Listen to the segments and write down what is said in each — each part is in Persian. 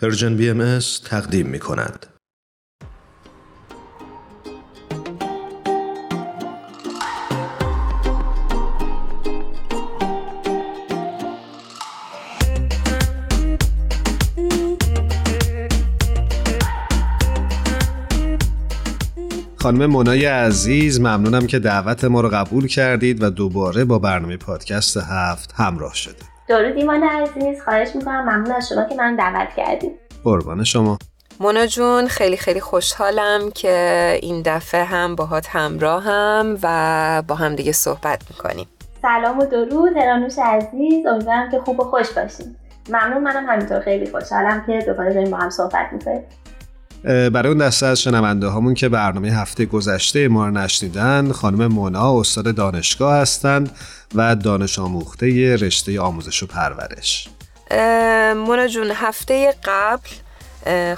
پرژن بی ام تقدیم می کند. خانم منای عزیز ممنونم که دعوت ما رو قبول کردید و دوباره با برنامه پادکست هفت همراه شدید. درود ایمان عزیز خواهش می‌کنم ممنون از شما که من دعوت کردیم. قربان شما. مونا جون خیلی خیلی خوشحالم که این دفعه هم باهات همراهم و با هم دیگه صحبت می‌کنیم. سلام و درود هرانوش عزیز امیدوارم که خوب و خوش باشیم ممنون منم همینطور خیلی خوشحالم که دوباره داریم با هم صحبت می‌کنیم. برای اون دسته از شنونده هامون که برنامه هفته گذشته ما رو نشنیدن خانم مونا استاد دانشگاه هستند و دانش آموخته رشته آموزش و پرورش. مونا جون هفته قبل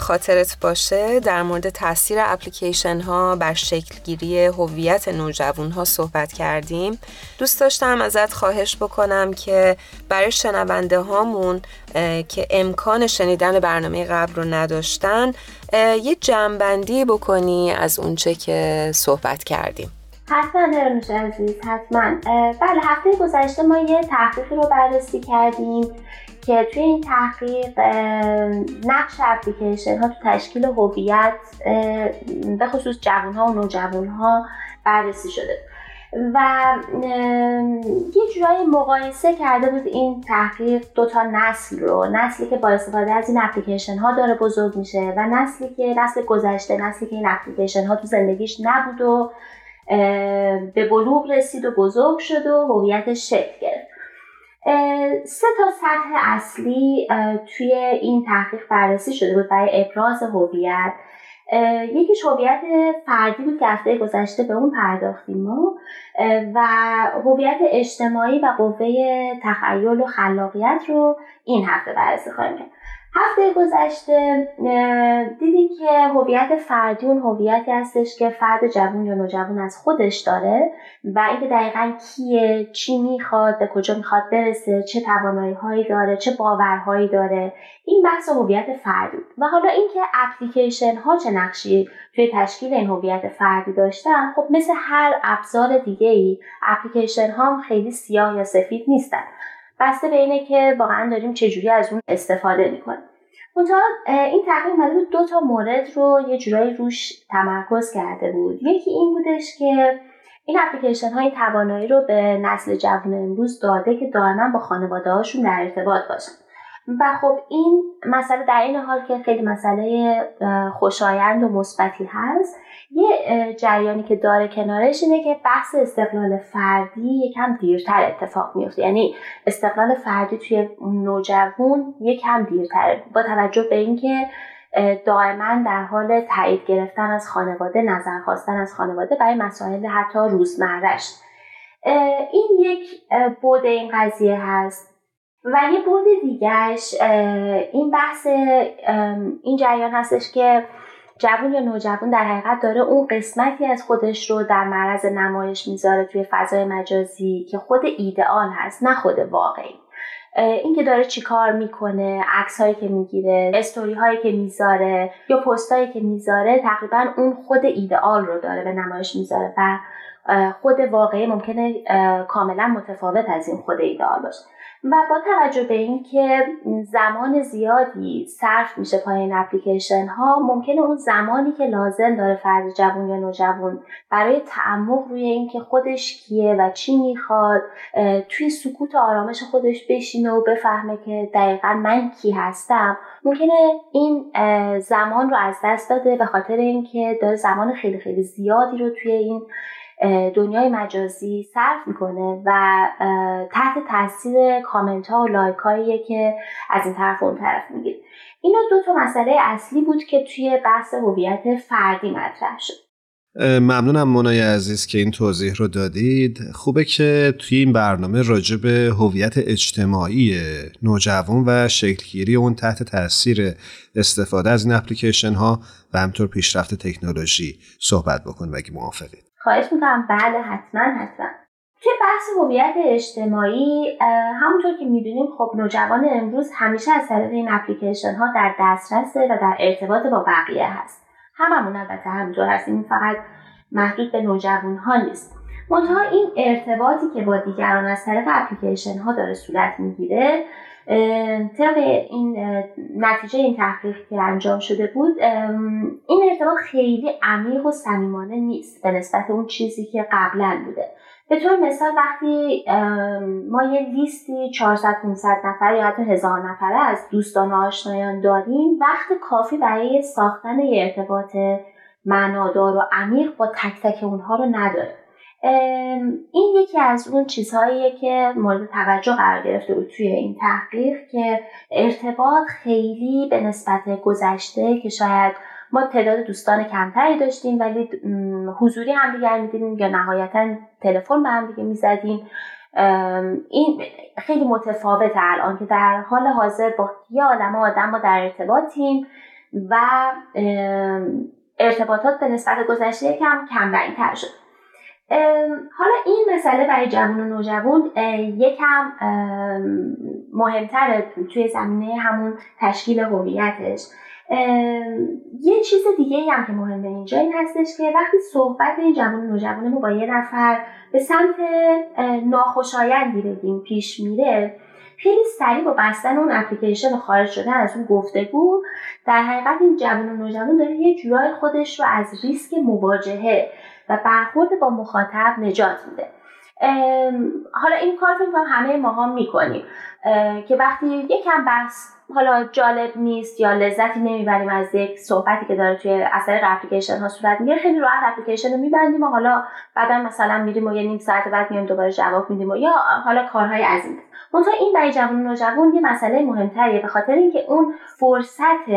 خاطرت باشه در مورد تاثیر اپلیکیشن ها بر شکلگیری هویت نوجوان ها صحبت کردیم. دوست داشتم ازت خواهش بکنم که برای شنونده هامون که امکان شنیدن برنامه قبل رو نداشتن یه جمعبندی بکنی از اونچه که صحبت کردیم. حتما هرانوش عزیز حتما. بله هفته گذشته ما یه تحقیقی رو بررسی کردیم که توی این تحقیق نقش اپلیکیشن ها تو تشکیل هویت به خصوص جوان ها و نوجوان ها بررسی شده. و یه جورایی مقایسه کرده بود این تحقیق دو تا نسل رو. نسلی که با استفاده از این اپلیکیشن ها داره بزرگ میشه و نسلی که نسل گذشته نسلی که این اپلیکیشن ها تو زندگیش نبود و به بلوغ رسید و بزرگ شد و هویتش شکل گرفت. سه تا سطح اصلی توی این تحقیق بررسی شده بود برای ابراز هویت. یکیش هویت فردی بود که هفته گذشته به اون پرداختیم ما. و هویت اجتماعی و قوه تخیل و خلاقیت رو این هفته بررسی خواهیم کرد. هفته گذشته دیدیم که هویت فردی اون هویتی هستش که فرد جوون یا نوجوان از خودش داره و اینکه دقیقا کیه چی می‌خواد به کجا می‌خواد برسه چه توانایی هایی داره چه باورهایی داره. این بحث هویت فردی و حالا اینکه اپلیکیشن ها چه نقشی توی تشکیل این هویت فردی داشتن خب مثل هر ابزار دیگه ای اپلیکیشن ها خیلی سیاه یا سفید نیستن. بسته به اینه که واقعا داریم چجوری از اون استفاده می‌کنیم. منتها این تحقیق اومده دو تا مورد رو یه جورایی روش تمرکز کرده بود. یکی این بودش که این اپلیکیشن های توانایی رو به نسل جوان امروز داده که دائما با خانواده هاشون در ارتباط باشن. و خب این مسئله در این حال که خیلی مسئله خوشایند و مثبتی هست یه جریانی که داره کنارش اینه که بحث استقلال فردی یکم دیرتر اتفاق میفته یعنی استقلال فردی توی نوجوان یکم دیرتره. با توجه به اینکه دائما در حال تایید گرفتن از خانواده نظر خواستن از خانواده برای مسائل حتی روزمرهش. این یک بود این قضیه هست. و یه بود دیگرش این بحث این جریان هستش که جوون یا نوجوان در حقیقت داره اون قسمتی از خودش رو در معرض نمایش می‌ذاره توی فضای مجازی که خود ایدئال هست نه خود واقعی. اینکه داره چیکار می‌کنه عکس هایی که می‌گیره استوری هایی که می‌ذاره یا پست هایی که می‌ذاره تقریبا اون خود ایدئال رو داره به نمایش می‌ذاره و خود واقعی ممکنه کاملا متفاوت از این خود ایدئال باشه. و با توجه به اینکه زمان زیادی صرف میشه پای این اپلیکیشن ها ممکنه اون زمانی که لازم داره فرد جوون یا نوجوان برای تعمق روی اینکه خودش کیه و چی می‌خواد توی سکوت آرامش خودش بشینه و بفهمه که دقیقا من کی هستم ممکنه این زمان رو از دست داده به خاطر اینکه داره زمان خیلی خیلی زیادی رو توی این دنیای مجازی صرف می‌کنه و تحت تاثیر کامنت ها و لایک که از این طرف اون طرف می‌گیره. اینا دو تا مسئله اصلی بود که توی بحث هویت فردی مطرح شد. ممنونم منای عزیز که این توضیح رو دادید. خوبه که توی این برنامه راجع به هویت اجتماعی نوجوان و شکلگیری اون تحت تاثیر استفاده از این اپلیکیشن ها و همطور پیشرفت تکنولوژی صحبت بکن و اگه موافقید. خواهش می‌کنم. بله حتما حتما. توی بحث هویت اجتماعی همونطور که می‌دونیم خب نوجوان امروز همیشه از طریق این اپلیکیشن ها در دسترسه و در ارتباط با بقیه هست. هممون البته همینطور هستیم. فقط محدود به نوجوان ها نیست. منتها این ارتباطی که با دیگران از طریق اپلیکیشن ها داره صورت می‌گیره طبق این نتیجه این تحقیق که انجام شده بود این ارتباط خیلی عمیق و صمیمانه نیست به نسبت اون چیزی که قبلا بوده. به طور مثال وقتی ما یه لیستی 400 500 نفر یا حتی هزار نفره از دوستان و آشنایان داریم وقت کافی برای ساختن یه ارتباط معنادار و عمیق با تک تک اونها رو نداره. این یکی از اون چیزهاییه که مورد توجه قرار گرفته بود توی این تحقیق که ارتباط خیلی به نسبت گذشته که شاید ما تعداد دوستان کمتری داشتیم ولی حضوری همدیگر می‌دیدیم یا نهایتا تلفن به همدیگه می‌زدیم. این خیلی متفاوته الان که در حال حاضر با یه آدم آدم ما در ارتباطیم و ارتباطات به نسبت گذشته کم کم تر شد حالا این مسئله برای جوان و نوجوان یکم مهمتره توی زمینه همون تشکیل هویتش. یه چیز دیگه هم که مهمه اینجا این هستش که وقتی صحبت این جوان نوجوان ما با یه نفر به سمت ناخوشایندی بگیم پیش میره خیلی سریع با بستن اون اپلیکیشن و خارج شدن از اون گفتگو در حقیقت این جوان و نوجوان داره یه جورای خودش رو از ریسک مواجهه و برخورد با مخاطب نجات میده. حالا این کار فکر کنم همه ماها می‌کنیم که وقتی یکم بحث حالا جالب نیست یا لذتی نمی‌بریم از یک صحبتی که داره توی اثر اپلیکیشن ها صورت می‌گیره خیلی راحت اپلیکیشن رو میبندیم و حالا بعدا مثلا میریم و یه نیم ساعت بعد میایم دوباره جواب میدیم و یا حالا کارهای از این منتها این برای جوان و نوجوان یه مسئله مهمتریه به خاطر اینکه اون فرصت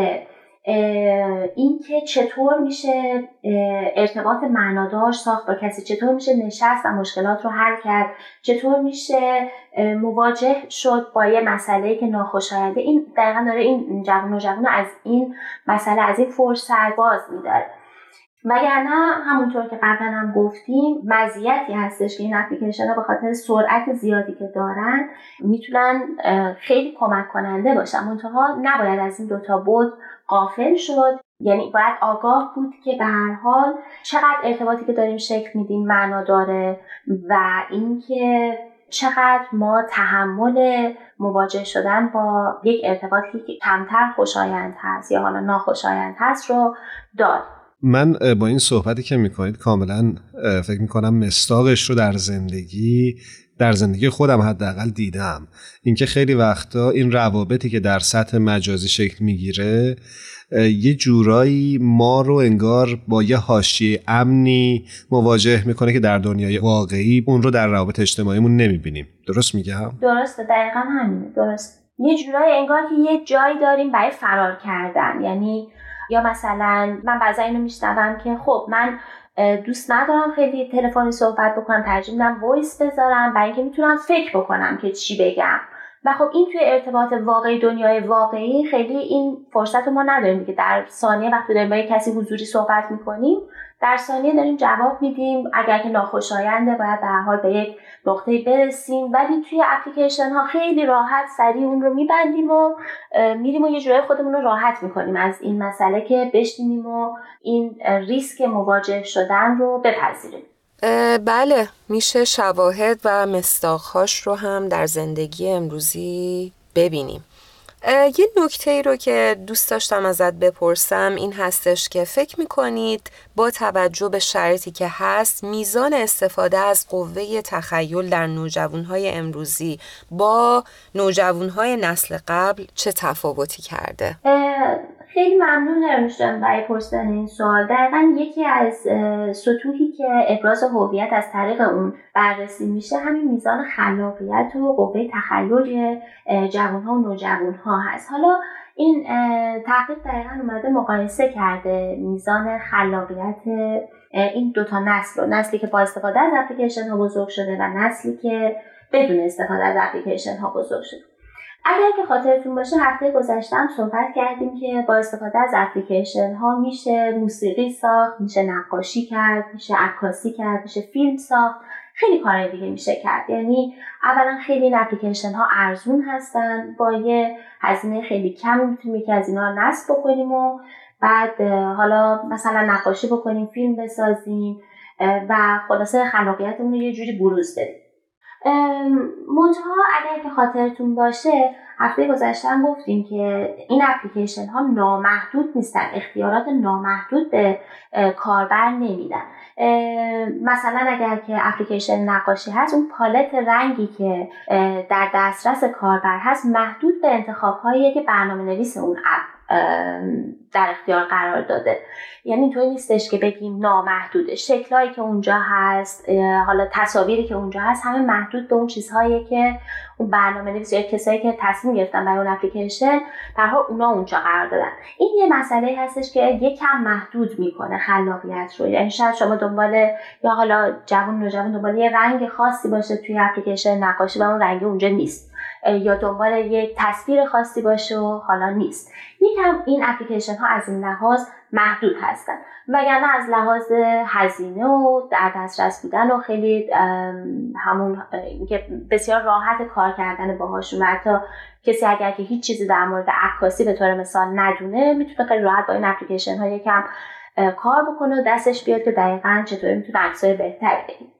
اینکه چطور میشه ارتباط معنادار ساخت با کسی چطور میشه نشست و مشکلات رو حل کرد چطور میشه مواجه شد با یه مسئله که ناخوشاینده این دقیقا داره این جوان و جوان از این مسئله از این فرصت باز میداره. وگرنه همونطور که قبلا هم گفتیم مزیتی هستش که این اپلیکیشن ها به خاطر سرعت زیادی که دارن می‌تونن خیلی کمک کننده باشن. منتها نباید از این دوتا بود قافل شد. یعنی باید آگاه بود که به هر حال چقدر ارتباطی که داریم شکل میدیم معنا داره و اینکه چقدر ما تحمل مواجه شدن با یک ارتباطی که کمتر خوشایند هست یا حالا ناخوشایند هست رو داریم من با این صحبتی که می‌کنید کاملا فکر می‌کنم مستاقش رو در زندگی در زندگی خودم حداقل دیدم. اینکه خیلی وقتا این روابطی که در سطح مجازی شکل می‌گیره یه جورایی ما رو انگار با یه حاشیه امنی مواجه می‌کنه که در دنیای واقعی اون رو در روابط اجتماعیمون نمی‌بینیم. درست میگم؟ درسته دقیقا همینه درست. یه جورایی انگار که یه جایی داریم برای فرار کردن. یعنی یا مثلا من بعضا اینو میشنوم که خب من دوست ندارم خیلی تلفنی صحبت بکنم ترجیح میدم وایس بذارم برای اینکه می‌تونم فکر بکنم که چی بگم. و خب این توی ارتباط واقعی دنیای واقعی خیلی این فرصت رو ما نداریم دیگه در ثانیه وقتی داریم با کسی حضوری صحبت می‌کنیم در ثانیه داریم جواب میدیم. اگر که ناخوشاینده باید در حال به یک نقطه برسیم. ولی توی اپلیکیشن ها خیلی راحت سریع اون رو میبندیم و میریم و یه جورای خودمون رو راحت می‌کنیم از این مسئله که بشینیم و این ریسک مواجه شدن رو بپذیریم. بله میشه شواهد و مستاخهاش رو هم در زندگی امروزی ببینیم. یه نکته ای رو که دوست داشتم ازت بپرسم این هستش که فکر می‌کنید با توجه به شرطی که هست میزان استفاده از قوه تخیل در نوجوانهای امروزی با نوجوانهای نسل قبل چه تفاوتی کرده؟ خیلی ممنون نمیشتم برای پرسیدن این سوال. دقیقا یکی از سطوحی که ابراز هویت از طریق اون بررسی میشه همین میزان خلاقیت و قوه تخیل جوانها و نوجوانها هست. حالا این تحقیق دقیقا اومده مقایسه کرده میزان خلاقیت این دوتا نسل رو. نسلی که با استفاده از اپلیکیشن ها بزرگ شده و نسلی که بدون استفاده از اپلیکیشن ها بزرگ شده. اگر که خاطرتون باشه هفته گذشته هم صحبت کردیم که با استفاده از اپلیکیشن ها میشه موسیقی ساخت میشه نقاشی کرد میشه عکاسی کرد میشه فیلم ساخت. خیلی کارهای دیگه میشه کرد. یعنی اولا خیلی این اپلیکیشن ها ارزون هستن با یه هزینه خیلی کم می‌تونیم یکی از اینا نصب بکنیم و بعد حالا مثلا نقاشی بکنیم فیلم بسازیم و خلاصه خلاقیتمون رو یه جوری بروز بدیم. منتها اگر که خاطرتون باشه هفته گذشته هم گفتیم که این اپلیکیشن ها نامحدود نیستن اختیارات نامحدود به کاربر نمیدن. مثلا اگر که اپلیکیشن نقاشی هست اون پالت رنگی که در دسترس کاربر هست محدود به انتخاب هایی که برنامه نویس اون اپ در اختیار قرار داده. یعنی اینطوری نیستش که بگیم نامحدوده. شکلهایی که اونجا هست حالا تصاویری که اونجا هست همه محدود به اون چیزهایی که اون برنامه نویس یا کسایی که تصمیم گرفتن برای اون اپلیکیشن حال اونا اونجا قرار دادن. این یه مسئله هستش که یکم محدود می‌کنه خلاقیت رو. یعنی شاید شما دنبال یا حالا جوان نوجوان دنبال یه رنگ خاصی باشه توی اپلیکیشن نقاشی و اون رنگ اونجا نیست. یا دنبال یک تصویر خاصی باشه و حالا نیست. یکم این اپلیکیشن ها از این لحاظ محدود هستن. وگرنه از لحاظ هزینه و در دسترس بودن و خیلی همون که بسیار راحت کار کردن باهاشون و حتی کسی اگر که هیچ چیزی در مورد عکاسی به طور مثال ندونه می‌تونه خیلی راحت با این اپلیکیشن ها یکم کار بکنه و دستش بیاد که دقیقا چطوری می‌تونه عکسای بهتری بگیره.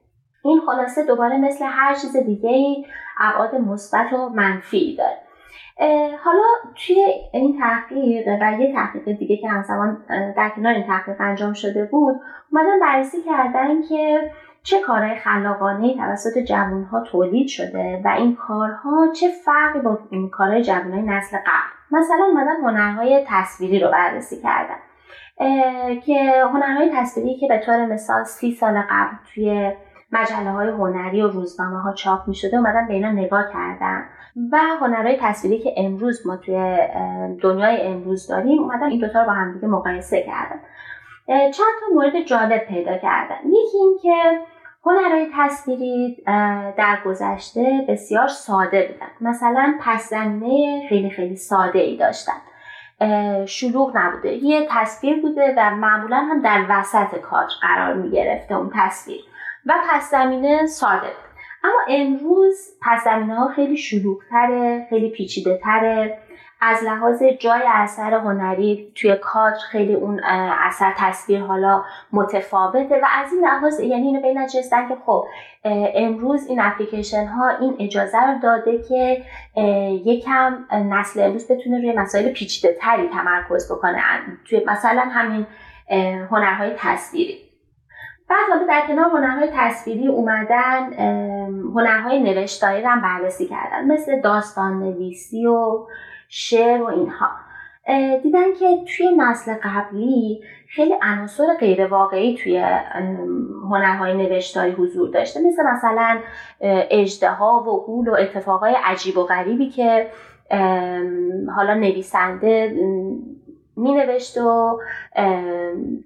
این خلاصه دوباره مثل هر چیز دیگه ای ابعاد مثبت و منفی داره. حالا توی این تحقیق و یه تحقیق دیگه که همزمان در کنار این تحقیق انجام شده بود اومدن بررسی کردن که چه کارهای خلاقانه توسط جوانها تولید شده و این کارها چه فرقی با این کارهای جوانهای نسل قبل. مثلا اومدن هنرهای تصویری رو بررسی کردن که هنرهای تصویری که به طور مثال سی سال قبل توی مجله های هنری و روزنامه ها چاپ می شده اومدن به اینا نگاه کردن. و هنرهای تصویری که امروز ما توی دنیای امروز داریم اومدن این دوتا رو با هم دیگه مقایسه کردن. چند تا مورد جالب پیدا کردن. یکی این که هنرهای تصویری در گذشته بسیار ساده بودن. مثلا پس خیلی خیلی ساده ای داشتن شلوغ نبوده. یه تصویر بوده و معمولا هم در وسط کادر قرار می گرفته اون تصویر. و پس زمینه ساده اما امروز پس زمینه ها خیلی شلوغتره خیلی پیچیده تره از لحاظ جای اثر هنری توی کادر خیلی اون اثر تصویر حالا متفاوته و از این لحاظ یعنی اینو به نجستن که خب امروز این اپلیکیشن ها این اجازه رو داده که یکم نسل امروز بتونه روی مسائل پیچیده تری تمرکز بکنه توی مثلا همین هنرهای تصویری. بعد حالا در کنار هنرهای تصویری اومدن هنرهای نوشتاری رو هم بررسی کردن مثل داستان نویسی و شعر و اینها. دیدن که توی نسل قبلی خیلی عناصر غیر واقعی توی هنرهای نوشتاری حضور داشته مثل مثلا اجدها و غول و اتفاقای عجیب و غریبی که حالا نویسنده می نوشت و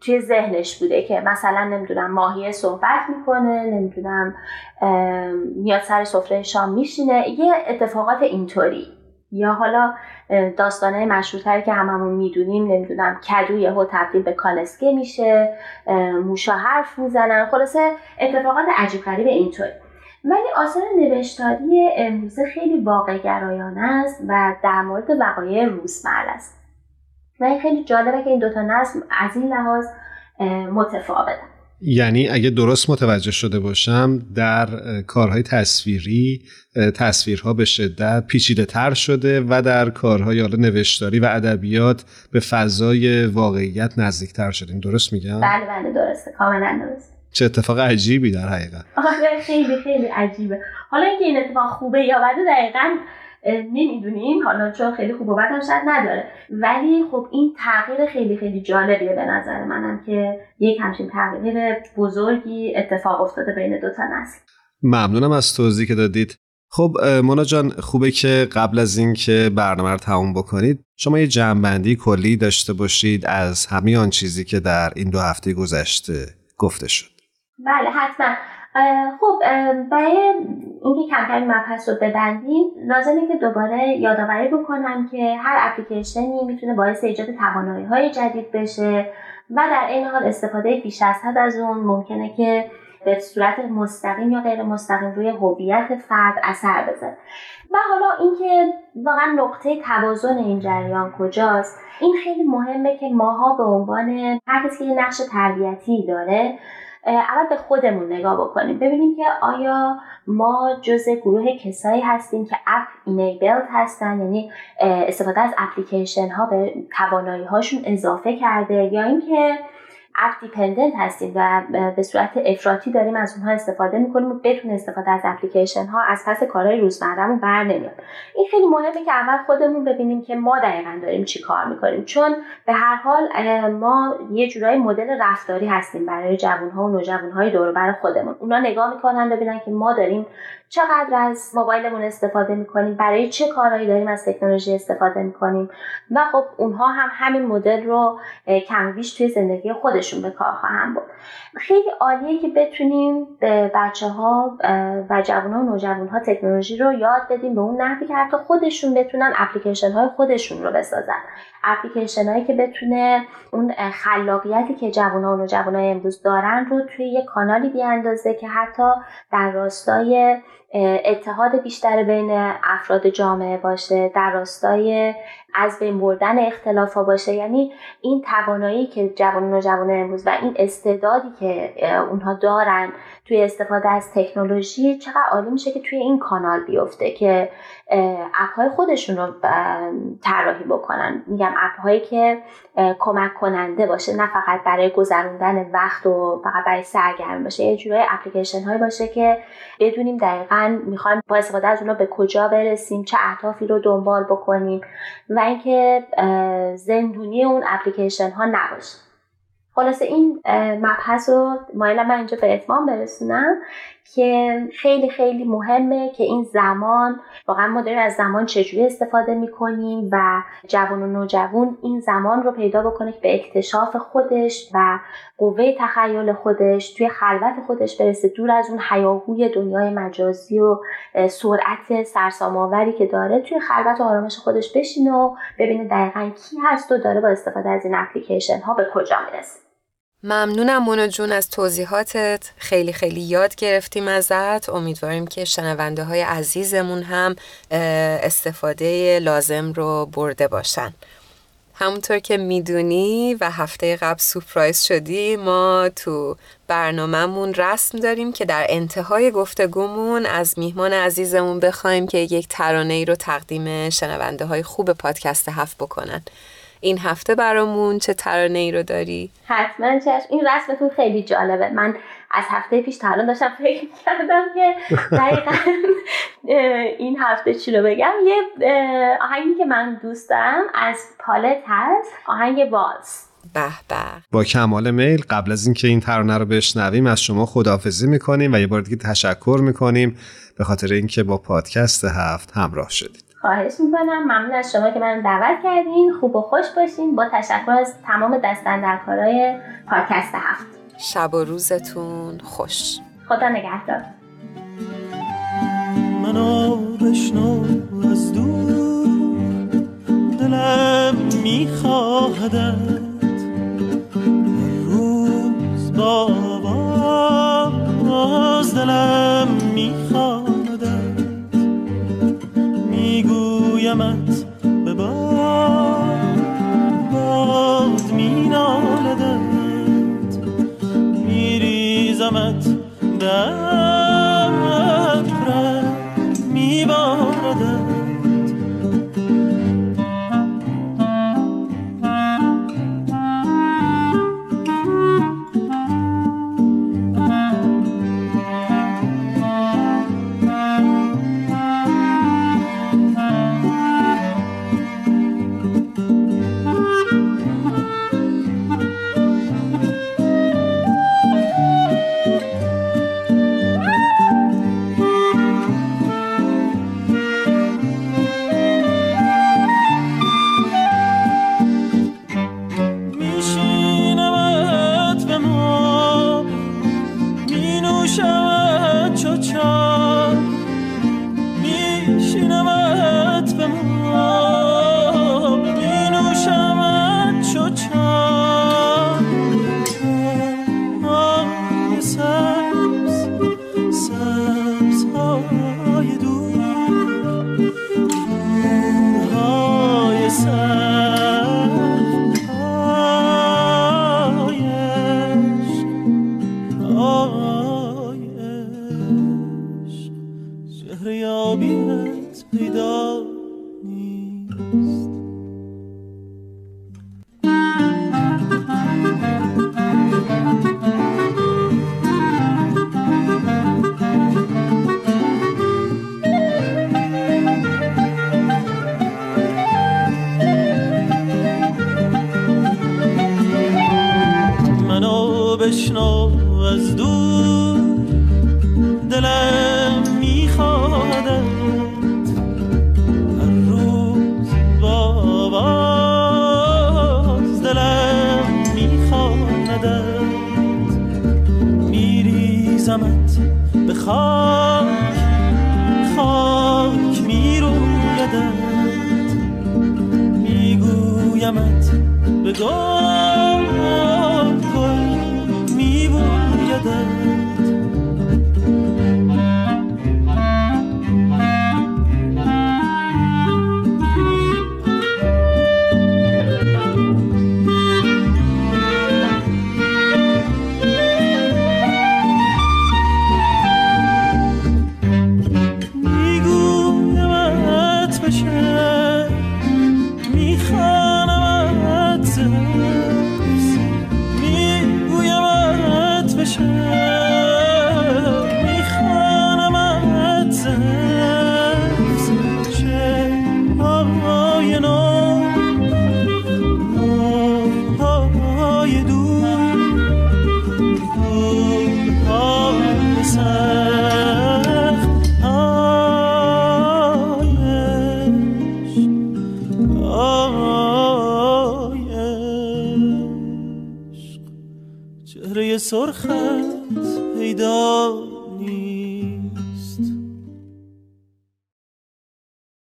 توی ذهنش بوده که مثلا نمی‌دونم ماهی صحبت می‌کنه نمی‌دونم میاد سر سفره شام میشینه. یه اتفاقات اینطوری. یا حالا داستانه مشهورتری که هممون می‌دونیم نمی‌دونم کدو یهو تبدیل به کالسکه میشه موشا حرف می‌زنن. خلاصه اتفاقات عجیب غریب اینطوری. ولی آثار نوشتاری امروزه خیلی واقع گرایانه است و در مورد وقایع روزمره است و این خیلی جالبه که این دوتا نسل از این لحاظ متفاوتن یعنی اگه درست متوجه شده باشم در کارهای تصویری تصویرها به شدت پیچیده تر شده و در کارهای حالا نوشتاری و ادبیات به فضای واقعیت نزدیک تر شدیم درست میگم؟ بله بله درسته. کاملا درسته. چه اتفاق عجیبی در حقیقت. آره خیلی خیلی عجیبه. حالا اینکه این اتفاق خوبه یا بده دقیقا نمی‌دونیم. حالا چون خیلی خوب و بدم شاید نداره. ولی خب این تغییر خیلی خیلی جالبیه به نظر منم که یک همچین تغییر بزرگی اتفاق افتاده بین دو تا نسل. ممنونم از توضیحی که دادید. خب مونا جان خوبه که قبل از اینکه برنامه رو تموم بکنید شما یه جمعبندی کلی داشته باشید از همه آن چیزی که در این دو هفته گذشته گفته شد. بله حتما. خب برای اینکه کمتر این مبحث رو ببندیم لازمه که دوباره یادآوری بکنم که هر اپلیکیشنی می‌تونه باعث ایجاد توانایی های جدید بشه و در این حال استفاده بیش از حد از اون ممکنه که به صورت مستقیم یا غیر مستقیم روی هویت فرد اثر بذاره. و حالا اینکه واقعا نقطه توازن این جریان کجاست این خیلی مهمه که ماها به عنوان هر کسی که نقش تربیتی داره اول به خودمون نگاه بکنیم. ببینیم که آیا ما جز گروه کسایی هستیم که اپ اینیبلد هستن؟ یعنی استفاده از اپلیکیشن ها به توانایی هاشون اضافه کرده یا اینکه اپ دیپندنت هستیم و به صورت افراطی داریم از اونها استفاده می‌کنیم و بدون استفاده از اپلیکیشن ها از پس کارهای روزمرهمون بر نمیاد. این خیلی مهمه که اول خودمون ببینیم که ما دقیقا داریم چی کار می‌کنیم. چون به هر حال ما یه جورایی مدل رفتاری هستیم برای جوان ها و نوجوان های دور بر خودمون. اونا نگاه می‌کنن ببینن که ما داریم چقدر از موبایلمون استفاده می‌کنیم برای چه کارهایی داریم از تکنولوژی استفاده می‌کنیم و خب اونها هم همین مدل رو کم بیش توی زندگی خودشون به کار خواهم بود خیلی عالیه که بتونیم به بچه ها و جوان و نوجوان ها تکنولوژی رو یاد بدیم به اون نحوی که حتی خودشون بتونن اپلیکیشن های خودشون رو بسازن. اپلیکیشن هایی که بتونه اون خلاقیتی که جوان ها و نوجوان های امروز دارن رو توی یه کانالی بیاندازه که حتی در راستای اتحاد بیشتر بین افراد جامعه باشه در راستای از بین بردن اختلاف ها باشه. یعنی این توانایی که جوان و جوان امروز و این استعدادی که اونها دارن توی استفاده از تکنولوژی چقدر عالی میشه که توی این کانال بیفته که اپ های خودشون رو طراحی بکنن. میگم اپ هایی که کمک کننده باشه نه فقط برای گذروندن وقت و فقط برای سرگرم باشه. یه جورای اپلیکیشن هایی باشه که بدونیم دقیقا می‌خوایم با استفاده از اونا به کجا برسیم چه اهدافی رو دنبال بکنیم و اینکه زندونی اون اپلیکیشن ها نباشه. خلاصه این مبحث رو مایلم من اینجا به اتمام برسونم که خیلی خیلی مهمه که این زمان واقعا ما داریم از زمان چجوری استفاده می‌کنیم و جوان و نوجوان این زمان رو پیدا بکنه که به اکتشاف خودش و قوه تخیل خودش توی خلوت خودش برسه دور از اون حیاهوی دنیای مجازی و سرعت سرسام‌آوری که داره توی خلوت و آرامش خودش بشینه و ببینه دقیقا کی هست و داره با استفاده از این اپلیکیشن ها به کجا می‌رسه. ممنونم مونا جون از توضیحاتت. خیلی خیلی یاد گرفتیم ازت. امیدواریم که شنونده های عزیزمون هم استفاده لازم رو برده باشن. همونطور که می‌دونی و هفته قبل سپرایز شدی ما تو برنامهمون رسم داریم که در انتهای گفتگومون از میهمان عزیزمون بخوایم که یک ترانه ای رو تقدیم شنونده های خوب پادکست هفت بکنن. این هفته برامون چه ترانه ای رو داری؟ حتما چشم. این رسمتون خیلی جالبه. من از هفته پیش تا داشتم فکر کردم که دقیقا این هفته چی رو بگم. یه آهنگی که من دوست دارم از پالت هست. آهنگ والز. به به. با کمال میل قبل از اینکه این ترانه رو بشنویم از شما خداحافظی می‌کنیم و یه بار دیگه تشکر می‌کنیم به خاطر اینکه با پادکست هفت همراه شدید. خواهش می‌کنم. ممنون از شما که من دعوت کردین. خوب و خوش باشین. با تشکر از تمام دستندرکارای پادکست هفت. شب و روزتون خوش. خدا نگهدار. منو بشنو از دور. دلم میخواهدت. روز با باز دلم میگویمت به باد باد مینالدت. میریزمت در your obedience, plead all. میریزمت به خاک خاک میرویدت. میگویمت به سرخت